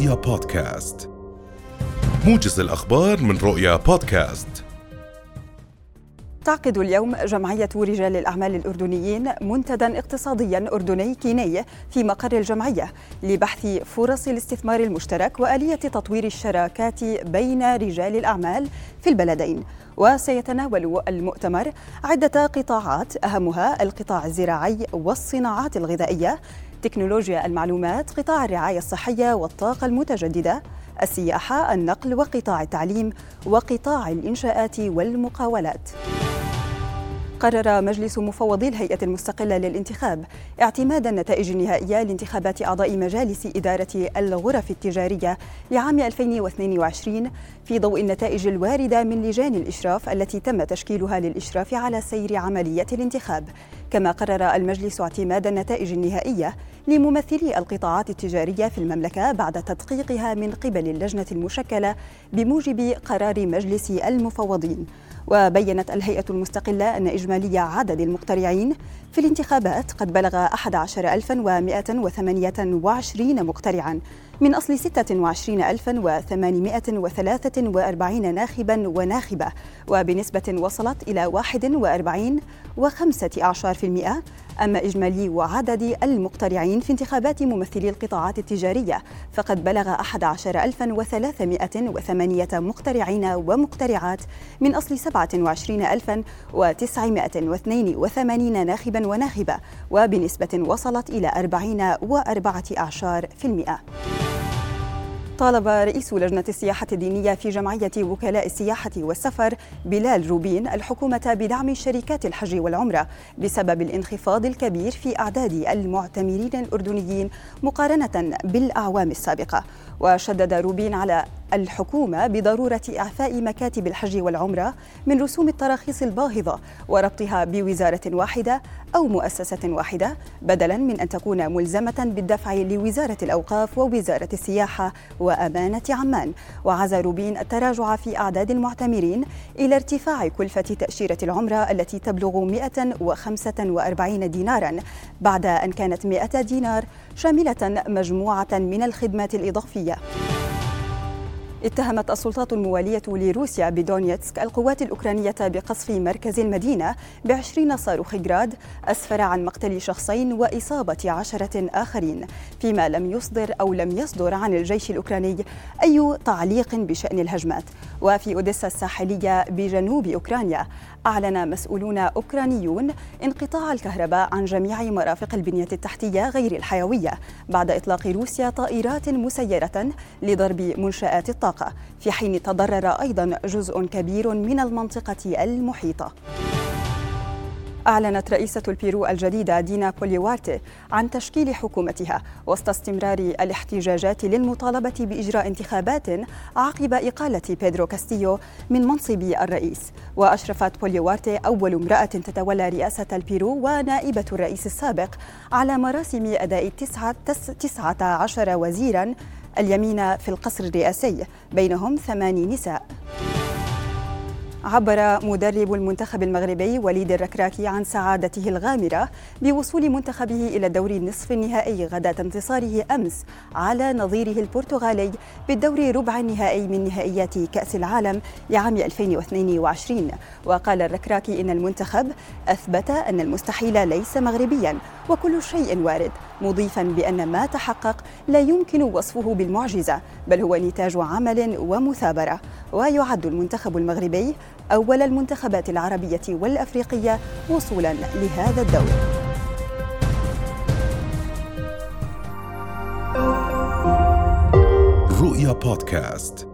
رؤيا بودكاست. موجز الأخبار من رؤيا بودكاست. تعقد اليوم جمعية رجال الأعمال الأردنيين منتدى اقتصاديا أردني كيني في مقر الجمعية لبحث فرص الاستثمار المشترك وآلية تطوير الشراكات بين رجال الأعمال في البلدين. وسيتناول المؤتمر عدة قطاعات أهمها القطاع الزراعي والصناعات الغذائية تكنولوجيا المعلومات قطاع الرعاية الصحية والطاقة المتجددة السياحة النقل وقطاع التعليم وقطاع الإنشاءات والمقاولات. قرر مجلس مفوضي الهيئة المستقلة للانتخاب اعتماد النتائج النهائية لانتخابات أعضاء مجالس إدارة الغرف التجارية لعام 2022 في ضوء النتائج الواردة من لجان الإشراف التي تم تشكيلها للإشراف على سير عملية الانتخاب. كما قرر المجلس اعتماد النتائج النهائية لممثلي القطاعات التجارية في المملكة بعد تدقيقها من قبل اللجنة المشكلة بموجب قرار مجلس المفوضين. وبينت الهيئة المستقلة أن إجمالي عدد المقترعين في الانتخابات قد بلغ 11128 مقترعاً. من أصل 26843 ناخبا وناخبة وبنسبة وصلت إلى 41 وخمسة أعشار في المئة. أما إجمالي وعدد المقترعين في انتخابات ممثلي القطاعات التجارية فقد بلغ 11308 مقترعين ومقترعات من أصل 27982 ناخبا وناخبة وبنسبة وصلت إلى 40 طالب رئيس لجنة السياحة الدينية في جمعية وكلاء السياحة والسفر بلال روبين الحكومة بدعم شركات الحج والعمرة بسبب الانخفاض الكبير في أعداد المعتمرين الأردنيين مقارنة بالأعوام السابقة. وشدد روبين على الحكومة بضرورة إعفاء مكاتب الحج والعمرة من رسوم التراخيص الباهظة وربطها بوزارة واحدة أو مؤسسة واحدة بدلاً من أن تكون ملزمة بالدفع لوزارة الأوقاف ووزارة السياحة وأمانة عمان. وعزى روبين التراجع في أعداد المعتمرين إلى ارتفاع كلفة تأشيرة العمرة التي تبلغ 145 ديناراً بعد أن كانت 100 دينار شاملة مجموعة من الخدمات الإضافية allá. اتهمت السلطات الموالية لروسيا بدونيتسك القوات الأوكرانية بقصف مركز المدينة بعشرين صاروخ جراد أسفر عن مقتل شخصين وإصابة عشرة آخرين فيما لم يصدر أو لم يصدر عن الجيش الأوكراني أي تعليق بشأن الهجمات. وفي أوديسا الساحلية بجنوب أوكرانيا أعلن مسؤولون أوكرانيون انقطاع الكهرباء عن جميع مرافق البنية التحتية غير الحيوية بعد إطلاق روسيا طائرات مسيرة لضرب منشآت الطاقة في حين تضرر أيضا جزء كبير من المنطقة المحيطة. أعلنت رئيسة البيرو الجديدة دينا بوليوارتي عن تشكيل حكومتها وسط استمرار الاحتجاجات للمطالبة بإجراء انتخابات عقب إقالة بيدرو كاستيو من منصب الرئيس. وأشرفت بوليوارتي أول امرأة تتولى رئاسة البيرو ونائبة الرئيس السابق على مراسم أداء تسعة, تسعة عشر وزيرا اليمين في القصر الرئاسي بينهم ثماني نساء. عبر مدرب المنتخب المغربي وليد الركراكي عن سعادته الغامرة بوصول منتخبه إلى الدور النصف النهائي غداة انتصاره أمس على نظيره البرتغالي بالدور ربع النهائي من نهائيات كأس العالم لعام 2022 وقال الركراكي إن المنتخب أثبت أن المستحيل ليس مغربيا وكل شيء وارد. مضيفا بأن ما تحقق لا يمكن وصفه بالمعجزة بل هو نتاج عمل ومثابرة. ويعد المنتخب المغربي أول المنتخبات العربية والأفريقية وصولا لهذا الدور. رؤيا بودكاست.